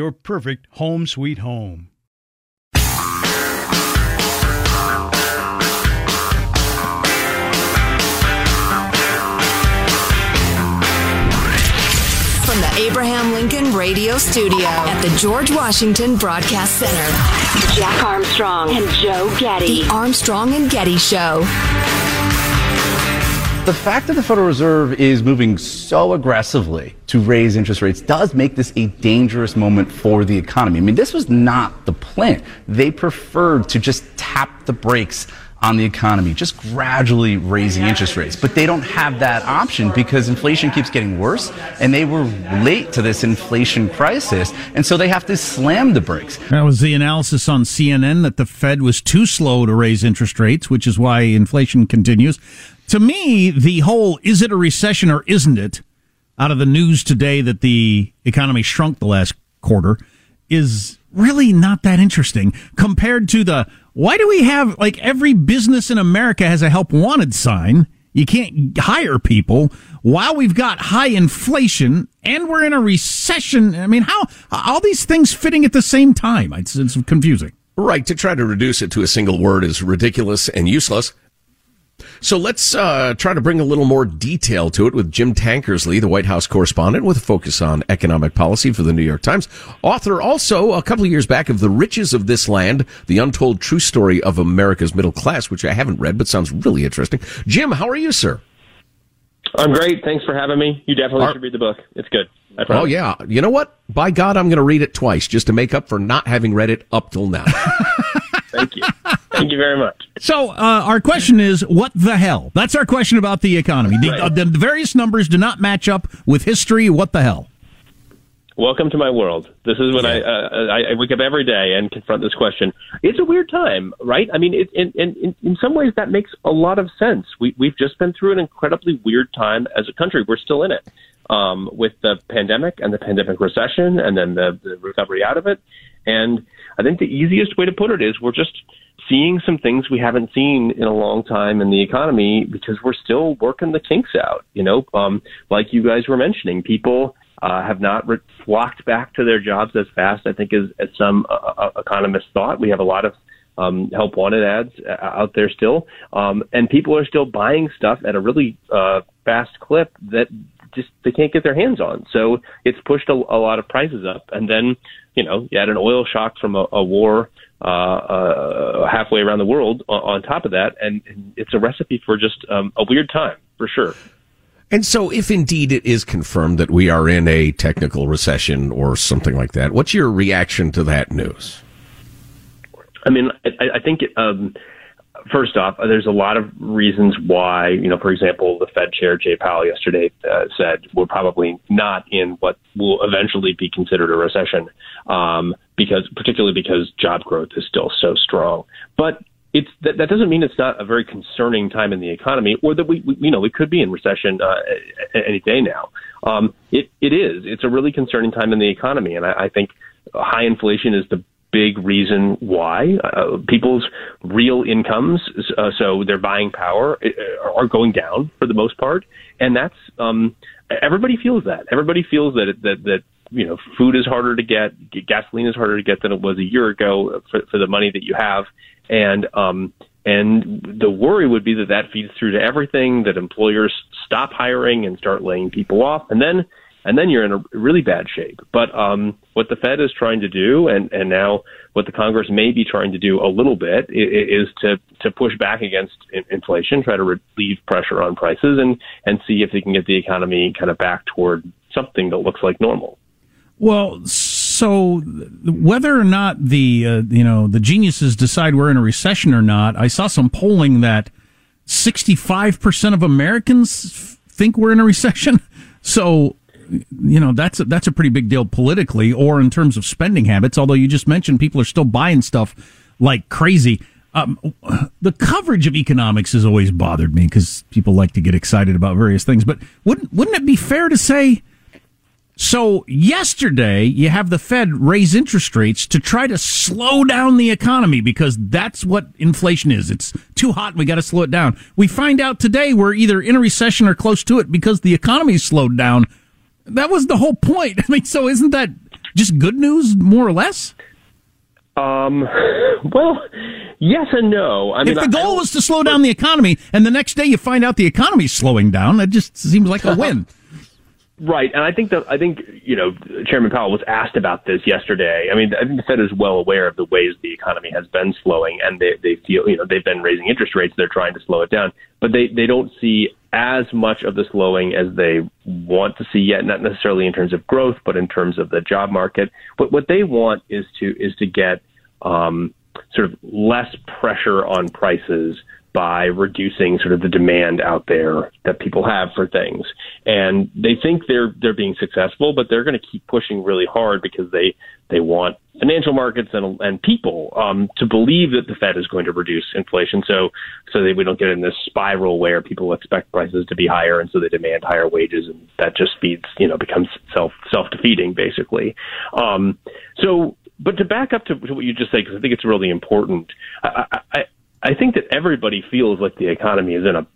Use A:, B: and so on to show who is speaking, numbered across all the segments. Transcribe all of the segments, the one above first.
A: your perfect home sweet home.
B: From the Abraham Lincoln Radio Studio at the George Washington Broadcast Center,
C: Jack Armstrong and Joe Getty.
B: The Armstrong and Getty Show.
D: The fact that the Federal Reserve is moving so aggressively to raise interest rates does make this a dangerous moment for the economy. I mean, this was not the plan. They preferred to just tap the brakes on the economy, just gradually raising interest rates. But they don't have that option because inflation keeps getting worse and they were late to this inflation crisis. And so they have to slam the brakes.
E: That was the analysis on CNN that the Fed was too slow to raise interest rates, which is why inflation continues. To me, the whole is it a recession or isn't it out of the news today that the economy shrunk the last quarter is really not that interesting compared to the why do we have like every business in America has a help wanted sign? You can't hire people while we've got high inflation and we're in a recession. I mean, how all these things fitting at the same time? It's, it's confusing.
F: Right. To try to reduce it to a single word is ridiculous and useless. So let's uh, try to bring a little more detail to it with Jim Tankersley, the White House correspondent with a focus on economic policy for the New York Times. Author also a couple of years back of The Riches of This Land, the untold true story of America's middle class, which I haven't read but sounds really interesting. Jim, how are you, sir?
G: I'm great. Thanks for having me. You definitely are, should read the book. It's good.
F: Oh, yeah. You know what? By God, I'm going to read it twice just to make up for not having read it up till now.
G: Thank you. Thank you very much.
E: So, uh, our question is, what the hell? That's our question about the economy. The, right. uh, the, various numbers do not match up with history. What the hell?
G: Welcome to my world. This is when yeah. I, uh, I, I wake up every day and confront this question. It's a weird time, right? I mean, it, in, in, in some ways, that makes a lot of sense. We, we've just been through an incredibly weird time as a country. We're still in it um, with the pandemic and the pandemic recession and then the, the recovery out of it. And I think the easiest way to put it is we're just seeing some things we haven't seen in a long time in the economy because we're still working the kinks out. You know, um, like you guys were mentioning, people uh, have not re- flocked back to their jobs as fast, I think, as, as some uh, uh economists thought. We have a lot of um, help wanted ads uh, out there still, um, and people are still buying stuff at a really uh, fast clip that just they can't get their hands on. So it's pushed a, a lot of prices up, and then you know you had an oil shock from a, a war uh, uh, halfway around the world on, on top of that, and, and it's a recipe for just um, a weird time for sure.
F: And so, if indeed it is confirmed that we are in a technical recession or something like that, what's your reaction to that news?
G: I mean, I, I think um, first off, there's a lot of reasons why. You know, for example, the Fed chair Jay Powell yesterday uh, said we're probably not in what will eventually be considered a recession, um, because particularly because job growth is still so strong. But it's that, that doesn't mean it's not a very concerning time in the economy, or that we, we you know we could be in recession uh, any day now. Um, it it is. It's a really concerning time in the economy, and I, I think high inflation is the big reason why uh, people's real incomes, uh, so their buying power, uh, are going down for the most part, and that's um, everybody feels that. Everybody feels that that that you know food is harder to get, gasoline is harder to get than it was a year ago for, for the money that you have, and um, and the worry would be that that feeds through to everything that employers stop hiring and start laying people off, and then and then you're in a really bad shape. But um, what the Fed is trying to do, and, and now what the Congress may be trying to do a little bit, is, to to push back against inflation, try to relieve pressure on prices, and and see if they can get the economy kind of back toward something that looks like normal.
E: Well, so whether or not the uh, you know the geniuses decide we're in a recession or not, I saw some polling that 65% of Americans think we're in a recession. So you know that's a, that's a pretty big deal politically or in terms of spending habits. Although you just mentioned people are still buying stuff like crazy. Um, the coverage of economics has always bothered me because people like to get excited about various things. But wouldn't wouldn't it be fair to say? So yesterday, you have the Fed raise interest rates to try to slow down the economy because that's what inflation is. It's too hot. We got to slow it down. We find out today we're either in a recession or close to it because the economy slowed down that was the whole point. I mean, so isn't that just good news, more or less?
G: Um, well, yes and no. I
E: mean, if the goal was to slow down the economy, and the next day you find out the economy's slowing down, that just seems like a win.
G: Right, and I think that I think you know Chairman Powell was asked about this yesterday. I mean, I think the Fed is well aware of the ways the economy has been slowing, and they they feel you know they've been raising interest rates. They're trying to slow it down, but they they don't see as much of the slowing as they want to see yet. Not necessarily in terms of growth, but in terms of the job market. But what they want is to is to get um, sort of less pressure on prices by reducing sort of the demand out there that people have for things. And they think they're they're being successful, but they're going to keep pushing really hard because they they want financial markets and and people um, to believe that the Fed is going to reduce inflation, so so that we don't get in this spiral where people expect prices to be higher, and so they demand higher wages, and that just feeds you know becomes self self defeating basically. Um, so but to back up to, to what you just said, because I think it's really important, I, I, I think that everybody feels like the economy is in a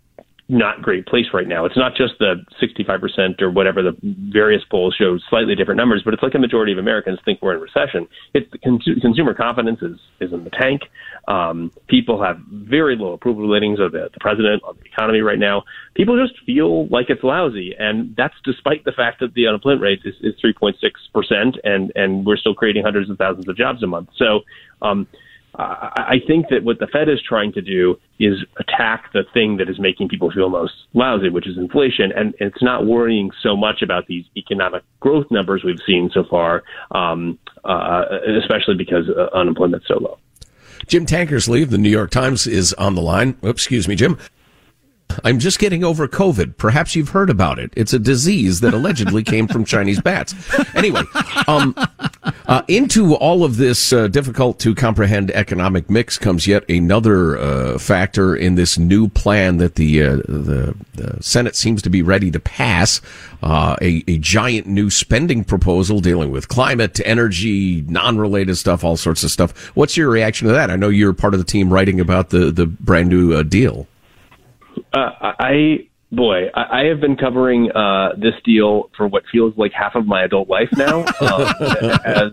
G: not great place right now. It's not just the 65% or whatever the various polls show slightly different numbers, but it's like a majority of Americans think we're in recession. It's con- consumer confidence is, is in the tank. Um, people have very low approval ratings of the, the president, of the economy right now. People just feel like it's lousy. And that's despite the fact that the unemployment rate is, is 3.6% and, and we're still creating hundreds of thousands of jobs a month. So, um, I think that what the Fed is trying to do is attack the thing that is making people feel most lousy, which is inflation, and it's not worrying so much about these economic growth numbers we've seen so far, um, uh, especially because uh, unemployment's so low.
F: Jim Tankersley of the New York Times is on the line. Oops, excuse me, Jim. I'm just getting over COVID. Perhaps you've heard about it. It's a disease that allegedly came from Chinese bats. Anyway, um, uh, into all of this uh, difficult to comprehend economic mix comes yet another uh, factor in this new plan that the, uh, the, the Senate seems to be ready to pass. Uh, a, a giant new spending proposal dealing with climate, energy, non-related stuff, all sorts of stuff. What's your reaction to that? I know you're part of the team writing about the the brand new uh, deal.
G: Uh, I boy, I, I have been covering uh, this deal for what feels like half of my adult life now, uh, as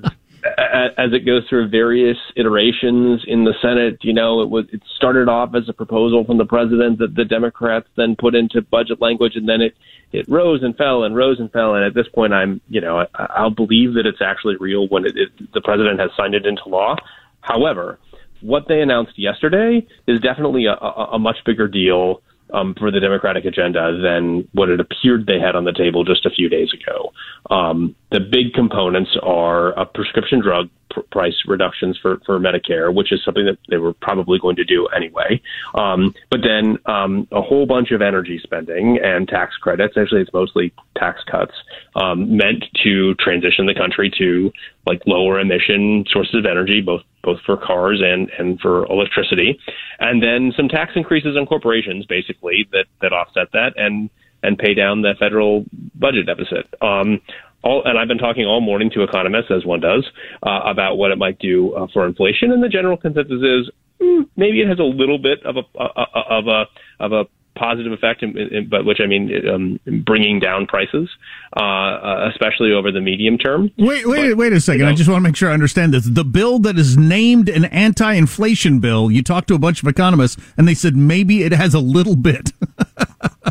G: as it goes through various iterations in the Senate. You know, it was it started off as a proposal from the president that the Democrats then put into budget language, and then it it rose and fell and rose and fell. And at this point, I'm you know I, I'll believe that it's actually real when it, it, the president has signed it into law. However, what they announced yesterday is definitely a, a, a much bigger deal um, for the Democratic agenda than what it appeared they had on the table just a few days ago. Um, the big components are a prescription drug pr- price reductions for, for Medicare, which is something that they were probably going to do anyway. Um, but then um, a whole bunch of energy spending and tax credits. Actually, it's mostly tax cuts um, meant to transition the country to like lower emission sources of energy, both both for cars and and for electricity, and then some tax increases on corporations, basically that that offset that and and pay down the federal budget deficit. Um, all, and I've been talking all morning to economists, as one does, uh, about what it might do uh, for inflation. And the general consensus is mm, maybe it has a little bit of a uh, of a of a positive effect, in, in, but which I mean, um, bringing down prices, uh, uh, especially over the medium term.
E: Wait, wait, but, wait a second. You know, I just want to make sure I understand this. The bill that is named an anti-inflation bill. You talked to a bunch of economists, and they said maybe it has a little bit.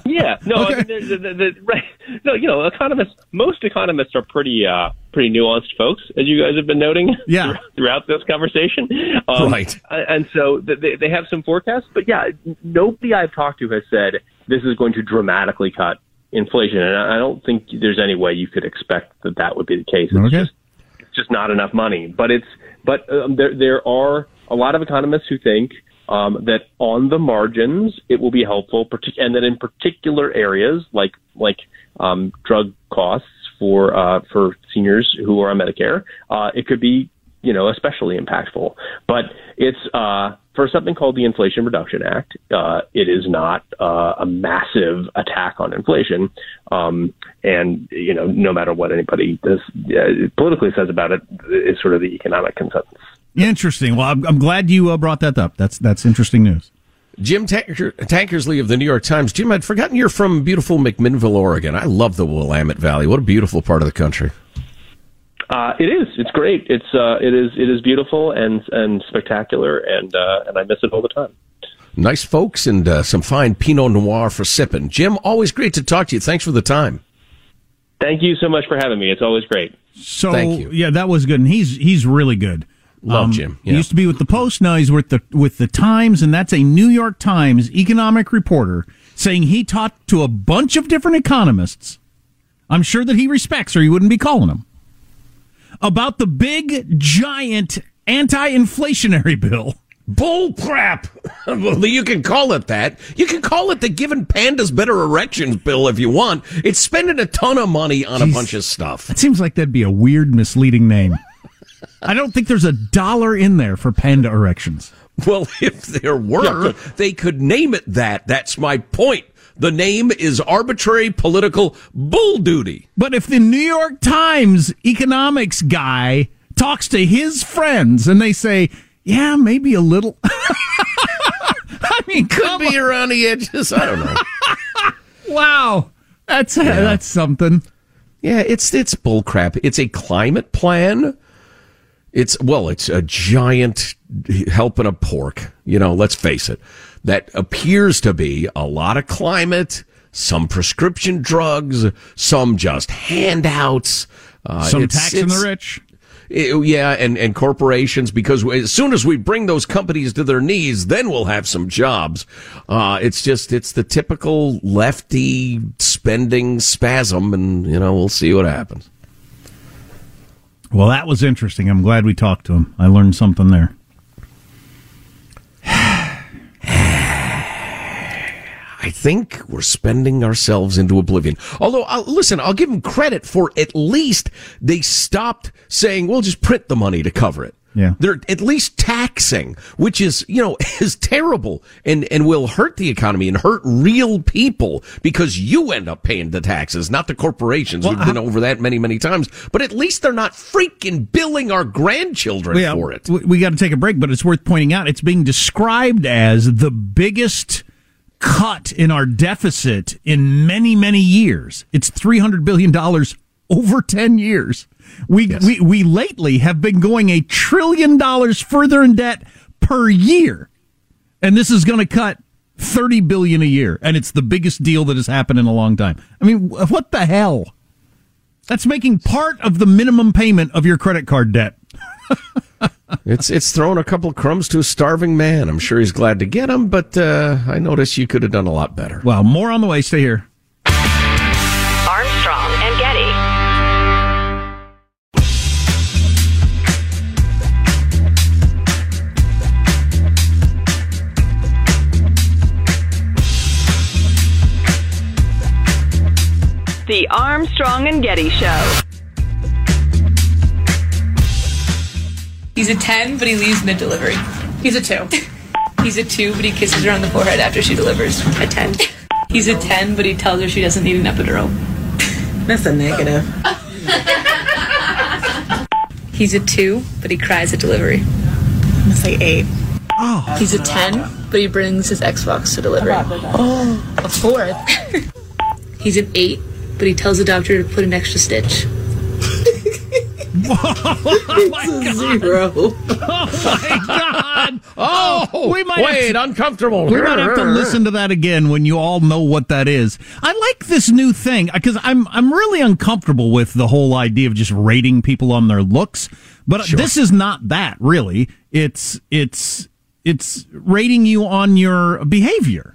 G: yeah, no, okay. I mean, the, the, the, right, no, you know, economists. Most economists are pretty uh, pretty nuanced folks, as you guys have been noting.
E: Yeah.
G: throughout this conversation,
F: um, right?
G: And so they they have some forecasts, but yeah, nobody I've talked to has said this is going to dramatically cut inflation, and I don't think there's any way you could expect that that would be the case. It's
E: okay.
G: just it's just not enough money. But it's but um, there there are a lot of economists who think um, that on the margins it will be helpful, and that in particular areas like like um, drug costs for uh, for seniors who are on Medicare, uh, it could be you know especially impactful. But it's uh, for something called the Inflation Reduction Act. Uh, it is not uh, a massive attack on inflation, um, and you know no matter what anybody does uh, politically says about it, is sort of the economic consensus.
E: Interesting. Well, I'm, I'm glad you uh, brought that up. That's that's interesting news.
F: Jim Tanker, Tankersley of the New York Times. Jim, I'd forgotten you're from beautiful McMinnville, Oregon. I love the Willamette Valley. What a beautiful part of the country.
G: Uh, it is. It's great. It's uh, it is it is beautiful and and spectacular, and uh, and I miss it all the time.
F: Nice folks and uh, some fine Pinot Noir for sipping. Jim, always great to talk to you. Thanks for the time.
G: Thank you so much for having me. It's always great.
E: So, yeah, that was good, and he's he's really good.
F: Love um, Jim. Yeah.
E: He used to be with the Post. Now he's with the with the Times, and that's a New York Times economic reporter saying he talked to a bunch of different economists. I'm sure that he respects, or he wouldn't be calling them about the big giant anti-inflationary bill.
F: Bull crap. well, you can call it that. You can call it the giving pandas better erections bill if you want. It's spending a ton of money on Jeez, a bunch of stuff.
E: It seems like that'd be a weird, misleading name. I don't think there's a dollar in there for panda erections.
F: Well, if there were, yeah. they could name it that. That's my point. The name is arbitrary political bull duty.
E: But if the New York Times economics guy talks to his friends and they say, yeah, maybe a little. I mean,
F: could be on. around the edges. I don't know.
E: wow. That's yeah. that's something.
F: Yeah, it's it's bullcrap. It's a climate plan it's, well, it's a giant helping a pork. You know, let's face it. That appears to be a lot of climate, some prescription drugs, some just handouts.
E: Uh, some taxing the rich.
F: It, yeah, and, and corporations, because as soon as we bring those companies to their knees, then we'll have some jobs. Uh, it's just, it's the typical lefty spending spasm, and, you know, we'll see what happens.
E: Well, that was interesting. I'm glad we talked to him. I learned something there.
F: I think we're spending ourselves into oblivion. Although, I'll, listen, I'll give them credit for at least they stopped saying, "We'll just print the money to cover it."
E: Yeah.
F: They're at least taxing, which is, you know, is terrible and, and will hurt the economy and hurt real people because you end up paying the taxes, not the corporations. Well, We've been over that many, many times, but at least they're not freaking billing our grandchildren yeah, for it.
E: We, we got to take a break, but it's worth pointing out it's being described as the biggest cut in our deficit in many, many years. It's $300 billion over 10 years. We, yes. we, we lately have been going a trillion dollars further in debt per year. And this is going to cut 30 billion a year. And it's the biggest deal that has happened in a long time. I mean, what the hell? That's making part of the minimum payment of your credit card debt.
F: it's it's throwing a couple of crumbs to a starving man. I'm sure he's glad to get them, but uh, I notice you could have done a lot better.
E: Well, more on the way. Stay here.
C: The Armstrong and Getty Show.
H: He's a 10, but he leaves mid delivery. He's a 2. He's a 2, but he kisses her on the forehead after she delivers. A 10. He's a 10, but he tells her she doesn't need an epidural.
I: That's a negative.
H: He's a 2, but he cries at delivery.
I: I'm gonna say eight.
E: Oh,
H: He's a 10, but he brings his Xbox to delivery.
I: Oh,
H: A 4. He's an 8, but he tells the doctor to put an extra stitch.
I: it's a zero.
E: my God.
F: Oh, oh, oh,
E: we might have
F: wait,
E: to-
F: uncomfortable.
E: We might have to listen to that again when you all know what that is. I like this new thing because I'm I'm really uncomfortable with the whole idea of just rating people on their looks. But this is not that really. It's it's it's rating you on your behavior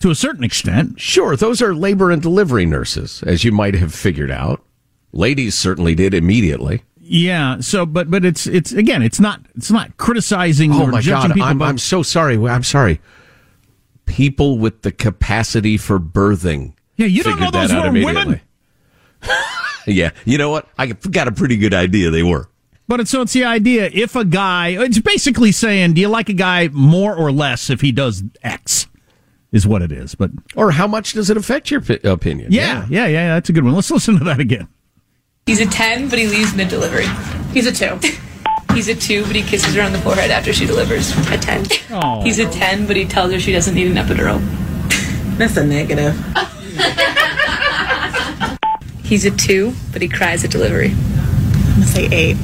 E: to a certain extent.
F: Sure, those are labor and delivery nurses, as you might have figured out. Ladies certainly did immediately.
E: Yeah. So, but but it's it's again, it's not it's not criticizing
F: Oh
E: or
F: my
E: judging
F: God,
E: people.
F: I'm,
E: but-
F: I'm so sorry. I'm sorry. People with the capacity for birthing.
E: Yeah, you don't know those were women?
F: yeah, you know what? I got a pretty good idea they were.
E: But it's so it's the idea if a guy it's basically saying do you like a guy more or less if he does X is what it is. But
F: Or how much does it affect your pi- opinion?
E: yeah, yeah, yeah, that's a good one. Let's listen to that again.
H: He's a 10, but he leaves mid delivery. He's a 2. He's a 2, but he kisses her on the forehead after she delivers. A 10.
E: Oh.
H: He's a 10, but he tells her she doesn't need an epidural.
I: That's a negative.
H: He's a 2, but he cries at delivery.
I: I'm gonna say eight.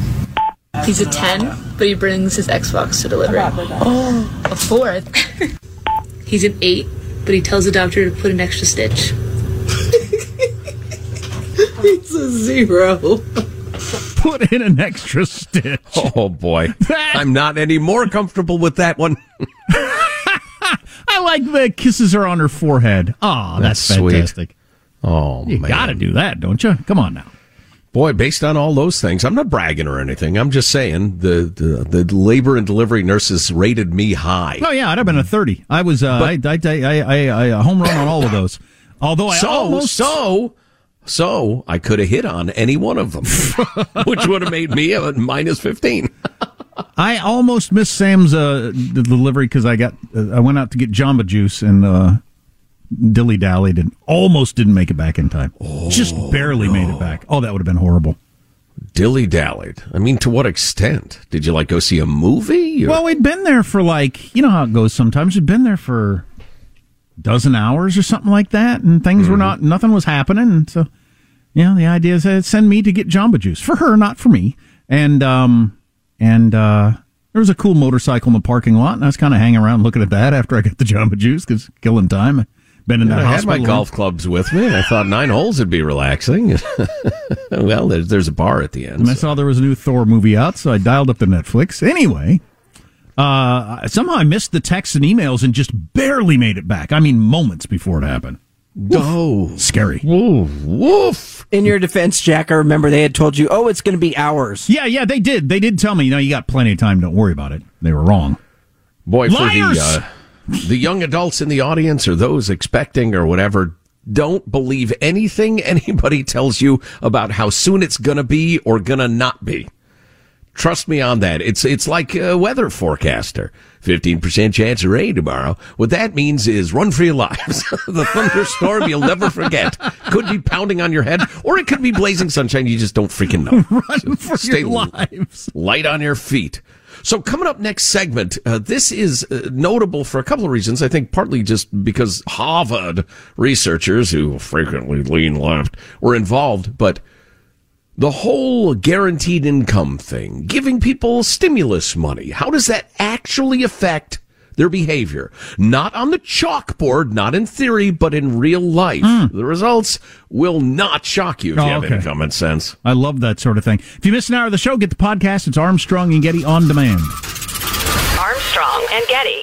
H: He's a 10, but he brings his Xbox to delivery. Oh, a 4. He's an 8, but he tells the doctor to put an extra stitch.
I: It's a zero.
E: Put in an extra stitch.
F: Oh boy, I'm not any more comfortable with that one.
E: I like the kisses are on her forehead. Oh, that's,
F: That's sweet.
E: fantastic.
F: Oh
E: You
F: man,
E: got to do that, don't you? Come on now.
F: Boy. Based on all those things, I'm not bragging or anything. I'm just saying the the, the labor and delivery nurses rated me high.
E: Oh yeah, I'd have been a thirty. I was uh, I, I, I, I, I, I home run on all of those. Although I
F: so
E: almost
F: so so I could have hit on any one of them, which would have made me a minus fifteen.
E: I almost missed Sam's uh, delivery because I got uh, I went out to get Jamba Juice and uh, dilly dallied and almost didn't make it back in time. Just barely made it back. Oh, that would have been horrible.
F: Dilly dallied. I mean, to what extent? Did you like go see a movie? or-
E: Well, we'd been there for like you know how it goes. Sometimes we'd been there for a dozen hours or something like that, and things were not nothing was happening. And so, you know, the idea is that send me to get Jamba Juice for her, not for me. And um and uh there was a cool motorcycle in the parking lot, and I was kind of hanging around looking at that after I got the Jamba Juice because killing time. Been in that
F: I had
E: hospital.
F: my golf clubs with me, and I thought nine holes would be relaxing. well, there's there's a bar at the end.
E: And I saw there was a new Thor movie out, so I dialed up the Netflix. Anyway, uh, somehow I missed the texts and emails and just barely made it back. I mean, moments before it happened.
F: Oh,
E: Scary.
F: woof!
J: In your defense, Jack, I remember they had told you, oh, it's going to be hours.
E: Yeah, yeah, they did. They did tell me, you know, you got plenty of time. Don't worry about it. They were wrong.
F: Boy,
E: Liars!
F: for the uh, the young adults in the audience or those expecting or whatever, don't believe anything anybody tells you about how soon it's gonna be or gonna not be. Trust me on that. It's it's like a weather forecaster. Fifteen percent chance of rain tomorrow. What that means is run for your lives. the thunderstorm you'll never forget could be pounding on your head, or it could be blazing sunshine. You just don't freaking know.
E: Run for
F: Stay
E: your lives.
F: light on your feet. So coming up next segment, uh, this is uh, notable for a couple of reasons. I think partly just because Harvard researchers who frequently lean left were involved, but the whole guaranteed income thing, giving people stimulus money, how does that actually affect their behavior, not on the chalkboard, not in theory, but in real life. Hmm. The results will not shock you if.
E: Oh,
F: you have any common sense.
E: I love that sort of thing. If you miss an hour of the show, get the podcast. It's Armstrong and Getty on demand.
C: Armstrong and Getty.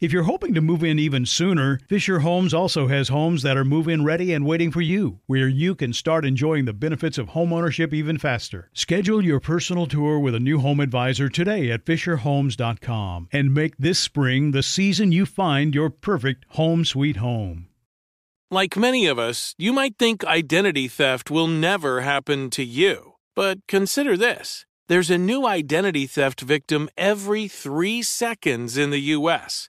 A: If you're hoping to move in even sooner, Fisher Homes also has homes that are move in ready and waiting for you, where you can start enjoying the benefits of homeownership even faster. Schedule your personal tour with a new home advisor today at FisherHomes.com and make this spring the season you find your perfect home sweet home.
K: Like many of us, you might think identity theft will never happen to you. But consider this there's a new identity theft victim every three seconds in the U.S.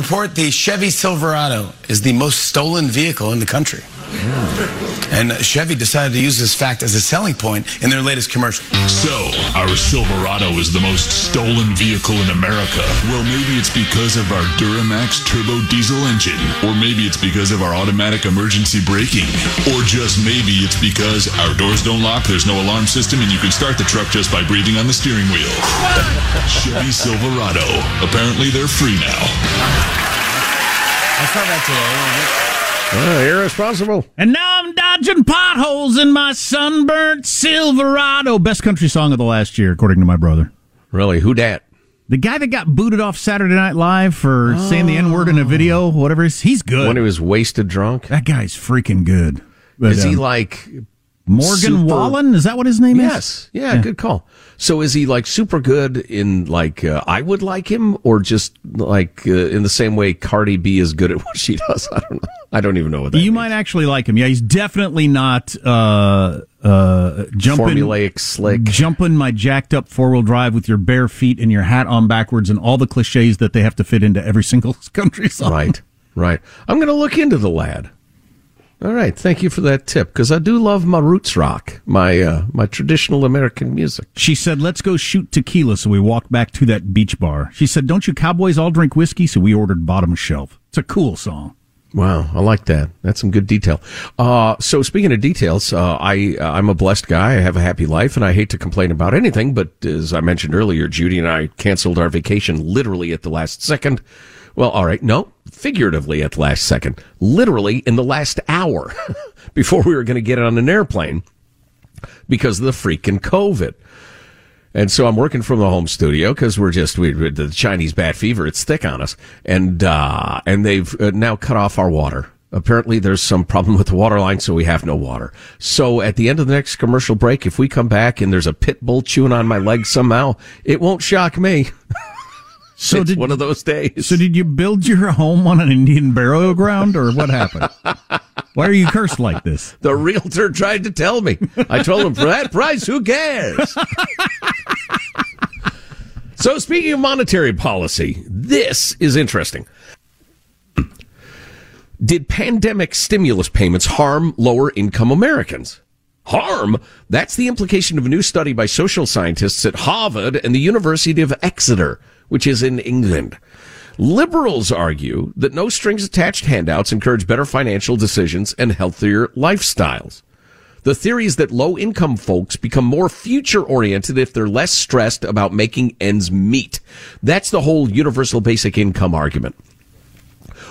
L: Report, the Chevy Silverado is the most stolen vehicle in the country. And Chevy decided to use this fact as a selling point in their latest commercial.
M: So, our Silverado is the most stolen vehicle in America. Well, maybe it's because of our Duramax turbo diesel engine. Or maybe it's because of our automatic emergency braking. Or just maybe it's because our doors don't lock, there's no alarm system, and you can start the truck just by breathing on the steering wheel. Chevy Silverado. Apparently, they're free now.
L: I saw that today.
F: Uh, irresponsible.
E: And now I'm dodging potholes in my sunburnt Silverado. Best country song of the last year, according to my brother.
F: Really? Who dat?
E: The guy that got booted off Saturday Night Live for saying the N word in a video, whatever. He's, he's good.
F: When he was wasted drunk?
E: That guy's freaking good. But,
F: is he
E: um,
F: like
E: Morgan
F: super-
E: Wallen? Is that what his name is?
F: Yes. Yeah, good call. So is he like super good in like uh, I would like him, or just like uh, in the same way Cardi B is good at what she does? I don't know. I don't even know what that.
E: You might actually like him. Yeah, he's definitely not uh, uh, jumping
F: Formulaic slick.
E: jumping my jacked up four wheel drive with your bare feet and your hat on backwards and all the cliches that they have to fit into every single country song.
F: Right. Right. I'm going to look into the lad. All right, thank you for that tip because I do love my roots rock, my uh, my traditional American music.
E: She said, "Let's go shoot tequila." So we walked back to that beach bar. She said, "Don't you cowboys all drink whiskey?" So we ordered bottom shelf. It's a cool song.
F: Wow, I like that. That's some good detail. Uh, so speaking of details, uh, I uh, I'm a blessed guy. I have a happy life, and I hate to complain about anything. But as I mentioned earlier, Judy and I canceled our vacation literally at the last second. Well, all right, no, figuratively at the last second, literally in the last hour before we were going to get on an airplane because of the freaking COVID. And so I'm working from the home studio because we're just we the Chinese bat fever. It's thick on us, and uh, and they've uh, now cut off our water. Apparently, there's some problem with the water line, so we have no water. So at the end of the next commercial break, if we come back and there's a pit bull chewing on my leg somehow, it won't shock me.
E: So
F: it's
E: did,
F: one of those days.
E: So did you build your home on an Indian burial ground, or what happened? Why are you cursed like this?
F: The realtor tried to tell me. I told him for that price, who cares? so speaking of monetary policy, this is interesting. Did pandemic stimulus payments harm lower income Americans? Harm? That's the implication of a new study by social scientists at Harvard and the University of Exeter, which is in England. Liberals argue that no strings attached handouts encourage better financial decisions and healthier lifestyles. The theory is that low income folks become more future oriented if they're less stressed about making ends meet. That's the whole universal basic income argument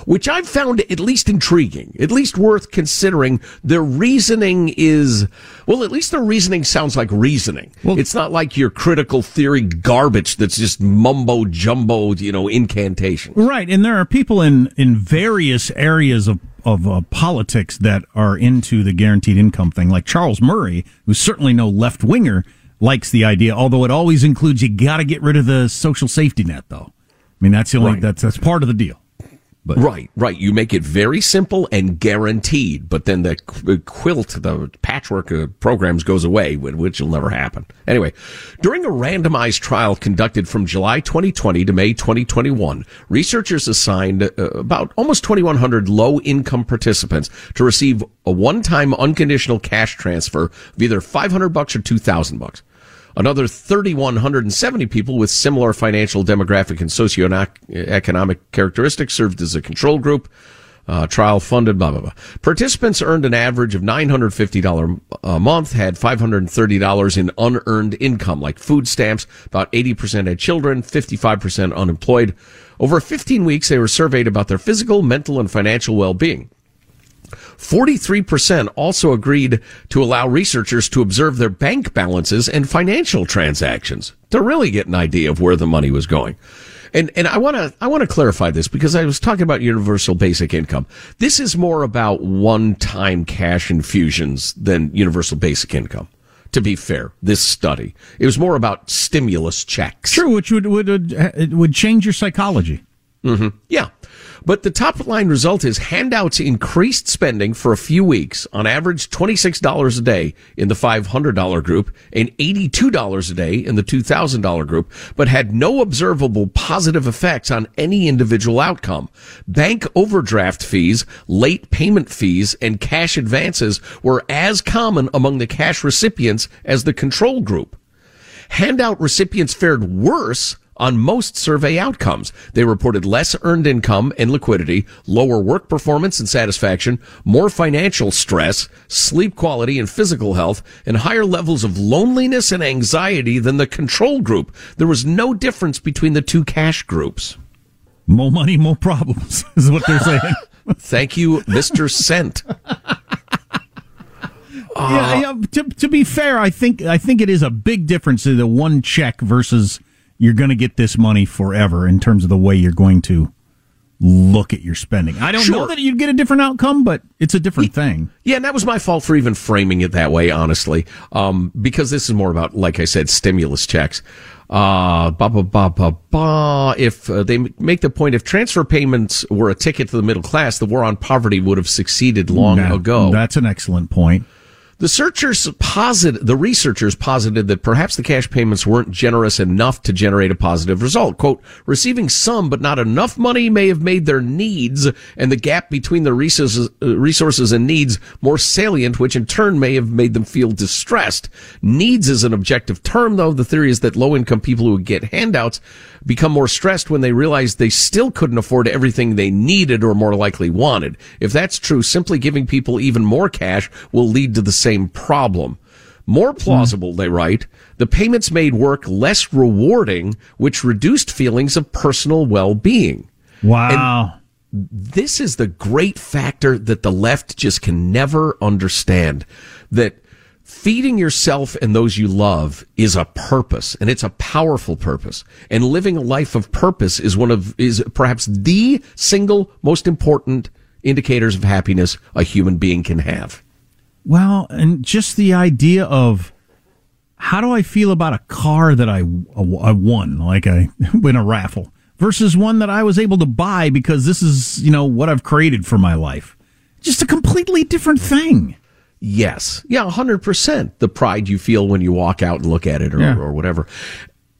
F: which I've found at least intriguing, at least worth considering. Their reasoning is, well, at least their reasoning sounds like reasoning. Well, it's not like your critical theory garbage that's just mumbo jumbo, you know, incantation.
E: Right. And there are people in, in various areas of of uh, politics that are into the guaranteed income thing, like Charles Murray, who's certainly no left winger, likes the idea, although it always includes you got to get rid of the social safety net, though. I mean, that's the only
F: Right.
E: that's that's part of the deal. But
F: right, right. You make it very simple and guaranteed, but then the qu- quilt, the patchwork of programs goes away, which will never happen. Anyway, during a randomized trial conducted from July 2020 to May 2021, researchers assigned uh, about almost 2,100 low income participants to receive a one-time unconditional cash transfer of either 500 bucks or 2,000 bucks. Another 3,170 people with similar financial, demographic, and socioeconomic characteristics served as a control group. Uh, trial funded, blah, blah, blah. Participants earned an average of $950 a month, had $530 in unearned income, like food stamps. About 80% had children, 55% unemployed. Over 15 weeks, they were surveyed about their physical, mental, and financial well-being. 43% also agreed to allow researchers to observe their bank balances and financial transactions to really get an idea of where the money was going. And and I want to I want to clarify this because I was talking about universal basic income. This is more about one-time cash infusions than universal basic income. To be fair, this study it was more about stimulus checks.
E: True, which would would would, would change your psychology.
F: Mm-hmm. Yeah. But the top line result is handouts increased spending for a few weeks, on average $26 a day in the $500 group and $82 a day in the $2,000 group, but had no observable positive effects on any individual outcome. Bank overdraft fees, late payment fees, and cash advances were as common among the cash recipients as the control group. Handout recipients fared worse on most survey outcomes. They reported less earned income and liquidity, lower work performance and satisfaction, more financial stress, sleep quality and physical health, and higher levels of loneliness and anxiety than the control group. There was no difference between the two cash groups.
E: More money, more problems is what they're saying.
F: Thank you, Mr. Cent.
E: yeah, yeah, to, to be fair, I think I think it is a big difference in the one check versus you're going to get this money forever in terms of the way you're going to look at your spending. I don't know that you'd get a different outcome, but it's a different thing.
F: Yeah, and that was my fault for even framing it that way, honestly, um, because this is more about, like I said, stimulus checks. Uh, ba ba ba ba ba. If uh, they make the point, if transfer payments were a ticket to the middle class, the war on poverty would have succeeded long
E: That-
F: ago.
E: That's an excellent point.
F: The searchers posit, the researchers posited that perhaps the cash payments weren't generous enough to generate a positive result. Quote, receiving some but not enough money may have made their needs and the gap between the resources, resources and needs more salient, which in turn may have made them feel distressed. Needs is an objective term, though. The theory is that low income people who get handouts become more stressed when they realize they still couldn't afford everything they needed or more likely wanted. If that's true, simply giving people even more cash will lead to the same problem. More plausible, they write, the payments made work less rewarding, which reduced feelings of personal well-being.
E: Wow.
F: And this is the great factor that the left just can never understand. That feeding yourself and those you love is a purpose and it's a powerful purpose and living a life of purpose is one of is perhaps the single most important indicators of happiness a human being can have
E: Well, and just the idea of how do I feel about a car that I, I won, like I win a raffle, versus one that I was able to buy because this is, you know, what I've created for my life. Just a completely different thing.
F: Yes. Yeah, 100%. The pride you feel when you walk out and look at it or,
E: Yeah.
F: or whatever.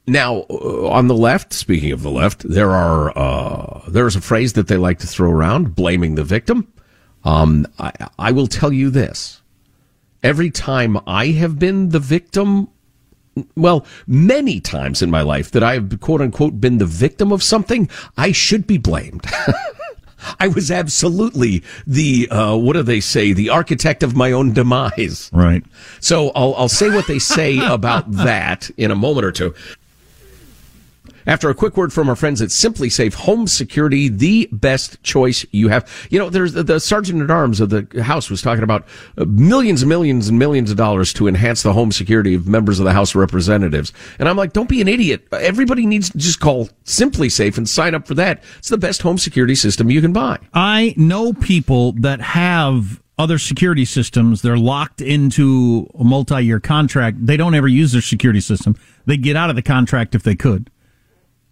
F: Now, uh, on the left, speaking of the left, there are, uh, there's a phrase that they like to throw around, blaming the victim. Um, I, I will tell you this. Every time I have been the victim, well, many times in my life that I've quote unquote been the victim of something, I should be blamed. I was absolutely the uh, what do they say? The architect of my own demise.
E: Right.
F: So I'll I'll say what they say about that in a moment or two. After a quick word from our friends at SimpliSafe Home Security, the best choice you have. You know, there's the, the sergeant at arms of the House was talking about uh, millions and millions and millions of dollars to enhance the home security of members of the House of Representatives. And I'm like, don't be an idiot. Everybody needs to just call SimpliSafe and sign up for that. It's the best home security system you can buy.
E: I know people that have other security systems. They're locked into a multi year contract. They don't ever use their security system. They get out of the contract if they could.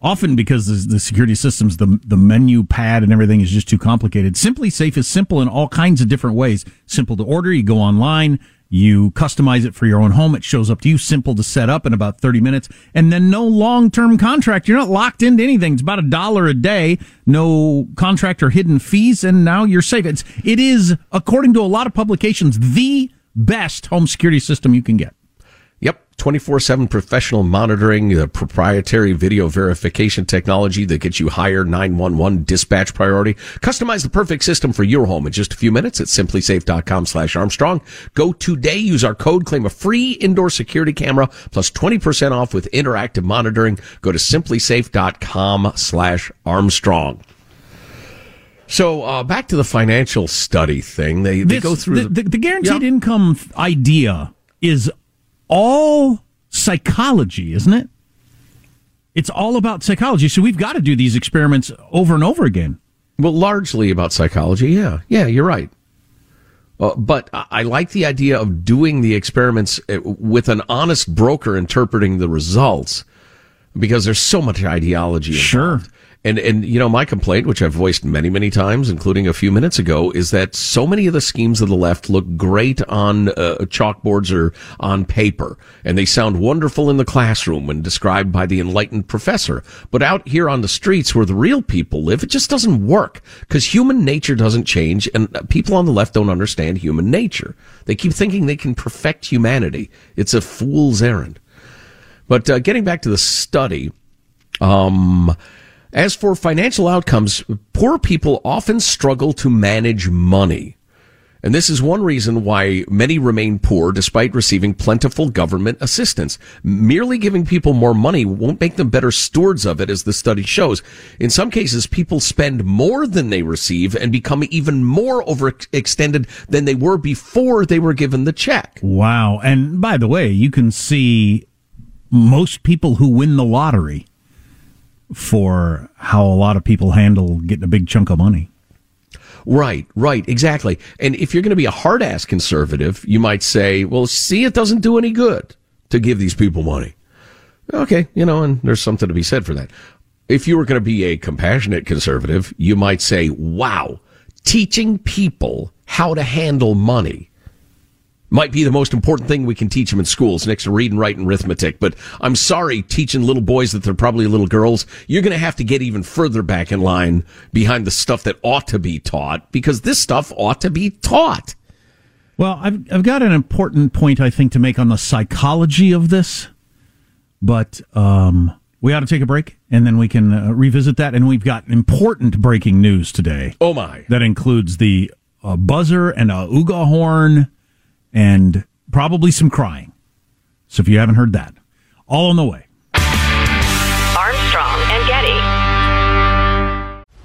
E: Often because the, security systems, the, the menu pad and everything is just too complicated. SimpliSafe is simple in all kinds of different ways. Simple to order. You go online. You customize it for your own home. It shows up to you. Simple to set up in about 30 minutes. And then no long-term contract. You're not locked into anything. It's about a dollar a day. No contract or hidden fees. And now you're safe. It's, it is, according to a lot of publications, the best home security system you can get.
F: Yep. 24 7 professional monitoring, the proprietary video verification technology that gets you higher 911 dispatch priority. Customize the perfect system for your home in just a few minutes at simplisafe.com slash Armstrong. Go today, use our code, claim a free indoor security camera plus 20% off with interactive monitoring. Go to simplisafe.com slash Armstrong. So, uh, back to the financial study thing. They, they
E: This-
F: go through
E: the, the, the guaranteed income idea is all psychology, isn't it? It's all about psychology. So we've got to do these experiments over and over again.
F: Well, largely about psychology. Yeah. Yeah, you're right. Uh, but I like the idea of doing the experiments uh, with an honest broker interpreting the results because there's so much ideology involved. Sure. And, and, you know, my complaint, which I've voiced many, many times, including a few minutes ago, is that so many of the schemes of the left look great on uh, chalkboards or on paper, and they sound wonderful in the classroom when described by the enlightened professor. But out here on the streets where the real people live, it just doesn't work because human nature doesn't change, and people on the left don't understand human nature. They keep thinking they can perfect humanity. It's a fool's errand. But uh, getting back to the study, um, as for financial outcomes, poor people often struggle to manage money. And this is one reason why many remain poor despite receiving plentiful government assistance. Merely giving people more money won't make them better stewards of it, as the study shows. In some cases, people spend more than they receive and become even more overextended than they were before they were given the check.
E: Wow. And by the way, you can see most people who win the lottery for how a lot of people handle getting a big chunk of money.
F: Right, right, exactly. And if you're going to be a hard ass conservative, you might say, well, see, it doesn't do any good to give these people money. Okay, you know, and there's something to be said for that. If you were going to be a compassionate conservative, you might say, wow, teaching people how to handle money Might be the most important thing we can teach them in schools next to reading, writing, and arithmetic. But I'm sorry, teaching little boys that they're probably little girls, you're going to have to get even further back in line behind the stuff that ought to be taught because this stuff ought to be taught.
E: Well, I've, I've got an important point, I think, to make on the psychology of this, but um, we ought to take a break and then we can uh, revisit that. And we've got important breaking news today.
F: Oh, my.
E: That includes the uh, buzzer and a Uga horn and probably some crying. So if you haven't heard that, all on the way.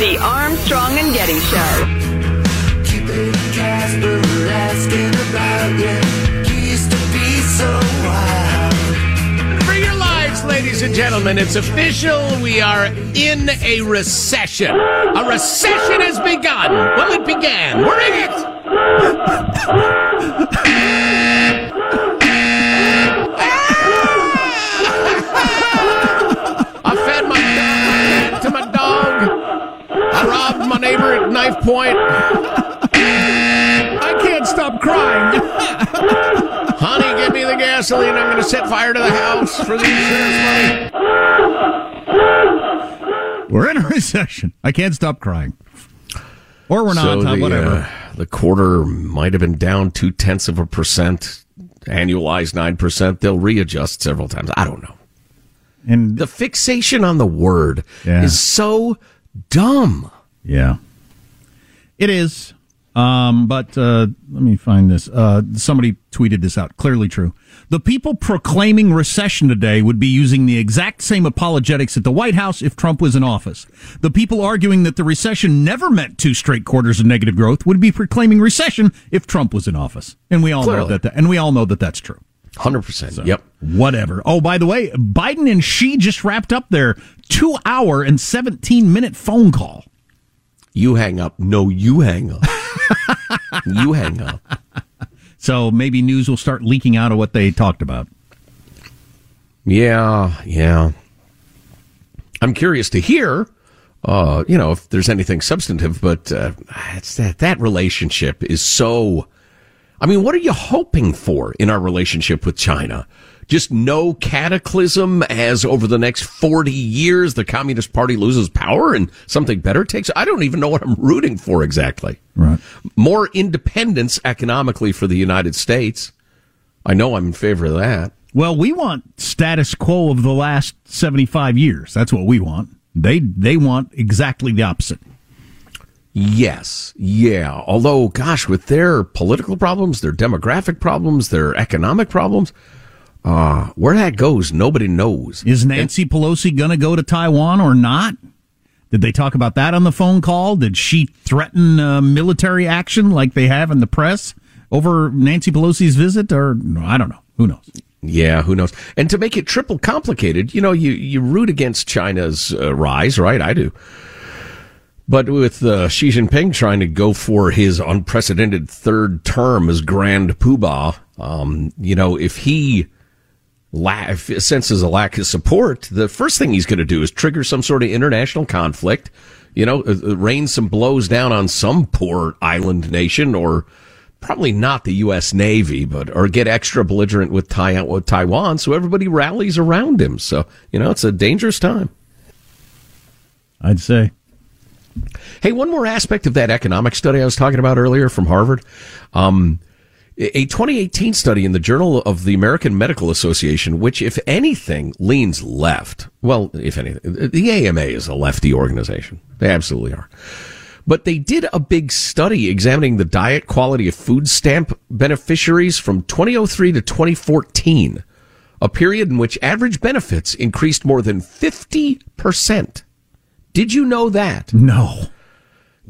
C: The Armstrong and Getty Show.
N: Cupid and Casper were asking about you. You used to be so wild.
F: For your lives, ladies and gentlemen, it's official. We are in a recession. A recession has begun. Well, it began. We're in it. at knife point. I can't stop crying. Honey, give me the gasoline. I'm going to set fire to the house for the insurance money.
E: We're in a recession. I can't stop crying. Or we're not,
F: So the,
E: whatever.
F: uh, the quarter might have been down two tenths of a percent, annualized nine percent. They'll readjust several times. I don't know.
E: And
F: the fixation on the word
E: Yeah.
F: is so dumb.
E: Yeah. It is. Um, but uh, let me find this. Uh, somebody tweeted this out. Clearly true. The people proclaiming recession today would be using the exact same apologetics at the White House if Trump was in office. The people arguing that the recession never meant two straight quarters of negative growth would be proclaiming recession if Trump was in office. And we all know that, that and we all know that that's true.
F: Hundred percent. Yep.
E: Whatever. Oh, by the way, Biden and Xi just wrapped up their two hour and 17 minute phone call.
F: You hang up. No, you hang up. you hang up.
E: So maybe news will start leaking out of what they talked about.
F: Yeah, yeah. I'm curious to hear, uh, you know, if there's anything substantive, but uh, it's that that relationship is so. I mean, what are you hoping for in our relationship with China? Just no cataclysm as over the next 40 years the Communist Party loses power and something better takes. I don't even know what I'm rooting for exactly.
E: Right.
F: More independence economically for the United States. I know I'm in favor of that.
E: Well, we want status quo of the last 75 years. That's what we want. They they want exactly the opposite.
F: Yes, yeah. Although, gosh, with their political problems, their demographic problems, their economic problems, uh, where that goes, nobody knows.
E: Is Nancy Pelosi going to go to Taiwan or not? Did they talk about that on the phone call? Did she threaten uh, military action like they have in the press over Nancy Pelosi's visit? Or no, I don't know. Who knows?
F: Yeah, who knows? And to make it triple complicated, you know, you, you root against China's uh, rise, right? I do. But with uh, Xi Jinping trying to go for his unprecedented third term as Grand Poobah, um, you know, if he la- if it senses a lack of support, the first thing he's going to do is trigger some sort of international conflict, you know, uh, uh, rain some blows down on some poor island nation or probably not the U.S. Navy, but or get extra belligerent with, with Taiwan, so everybody rallies around him. So you know, it's a dangerous time.
E: I'd say.
F: Hey, one more aspect of that economic study I was talking about earlier from Harvard. Um, a 2018 study in the Journal of the American Medical Association, which, if anything, leans left. Well, if anything, the AMA is a lefty organization. They absolutely are. But they did a big study examining the diet quality of food stamp beneficiaries from 2003 to 2014, a period in which average benefits increased more than 50%. Did you know that?
E: No.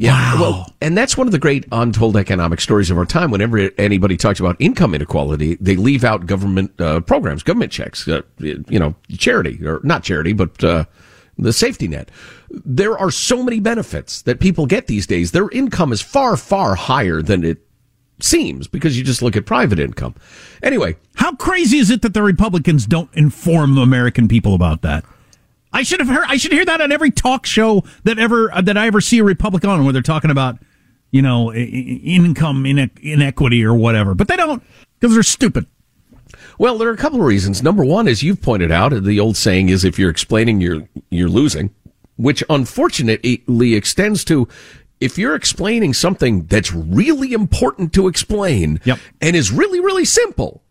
F: Yeah. Well, and that's one of the great untold economic stories of our time. Whenever anybody talks about income inequality, they leave out government uh, programs, government checks, uh, you know, charity or not charity, but uh, the safety net. There are so many benefits that people get these days. Their income is far, far higher than it seems because you just look at private income. Anyway,
E: how crazy is it that the Republicans don't inform the American people about that? I should have heard. I should hear that on every talk show that ever uh, that I ever see a Republican on, where they're talking about, you know, income inequity or whatever. But they don't because they're stupid.
F: Well, there are a couple of reasons. Number one, as you've pointed out, the old saying is if you're explaining, you're you're losing, which unfortunately extends to if you're explaining something that's really important to explain
E: yep.
F: and is really really simple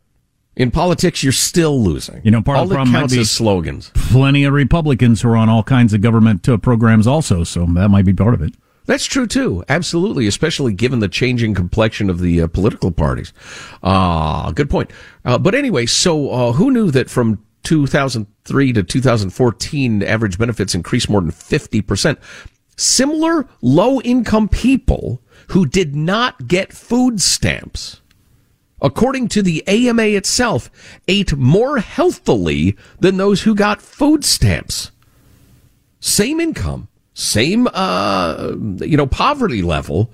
F: in politics, you're still losing.
E: You know, part
F: all
E: of the problem might be
F: is slogans.
E: Plenty of Republicans who are on all kinds of government uh, programs, also, so that might be part of it.
F: That's true too. Absolutely, especially given the changing complexion of the uh, political parties. Ah, uh, good point. Uh, but anyway, so uh, who knew that from 2003 to 2014, average benefits increased more than 50 percent? Similar low income people who did not get food stamps according to the AMA itself, ate more healthily than those who got food stamps. Same income, same, uh, you know, poverty level.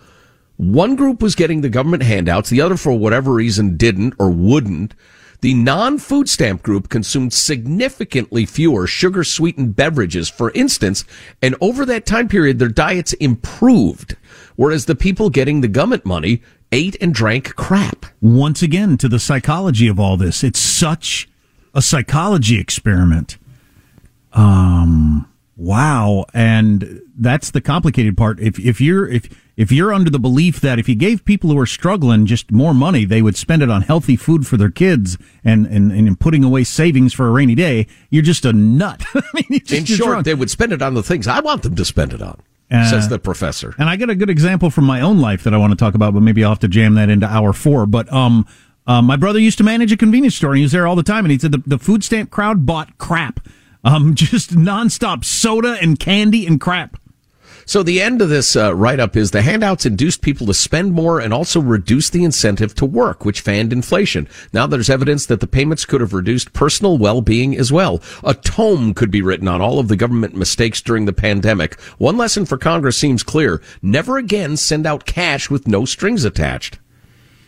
F: One group was getting the government handouts, the other, for whatever reason, didn't or wouldn't. The non food stamp group consumed significantly fewer sugar sweetened beverages, for instance, and over that time period, their diets improved. Whereas the people getting the government money ate and drank crap.
E: Once again, to the psychology of all this, it's such a psychology experiment. Um, wow, and that's the complicated part. If if you're if if you're under the belief that if you gave people who are struggling just more money, they would spend it on healthy food for their kids and and, and putting away savings for a rainy day, you're just a nut. I mean, just,
F: in short, they would spend it on the things I want them to spend it on. Uh, says the professor.
E: And I got a good example from my own life that I want to talk about, but maybe I'll have to jam that into hour four. But um, uh, my brother used to manage a convenience store, and he was there all the time. And he said the, the food stamp crowd bought crap, um, just nonstop soda and candy and crap.
F: So the end of this uh, write up is the handouts induced people to spend more and also reduced the incentive to work, which fanned inflation. Now there's evidence that the payments could have reduced personal well-being as well. A tome could be written on all of the government mistakes during the pandemic. One lesson for Congress seems clear. Never again send out cash with no strings attached.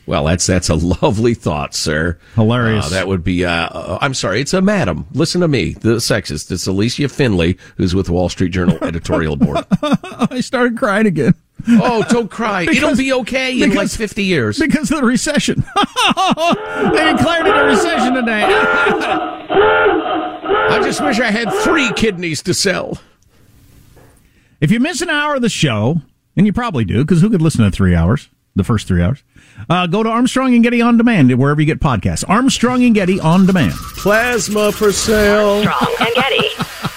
F: Well, that's that's a lovely thought, sir.
E: Hilarious.
F: Uh, that would be. Uh, uh, I'm sorry, it's a madam. Listen to me, the sexist. It's Allysia Finley, who's with the Wall Street Journal editorial board.
E: I started crying again.
F: Oh, don't cry. It'll be okay in like 50 years.
E: Because of the recession. they declared it a recession today.
F: I just wish I had three kidneys to sell.
E: If you miss an hour of the show, and you probably do, because who could listen to three hours? The first three hours. Uh, go to Armstrong and Getty on demand wherever you get podcasts. Armstrong and Getty on demand.
F: Plasma for sale.
C: Armstrong and Getty.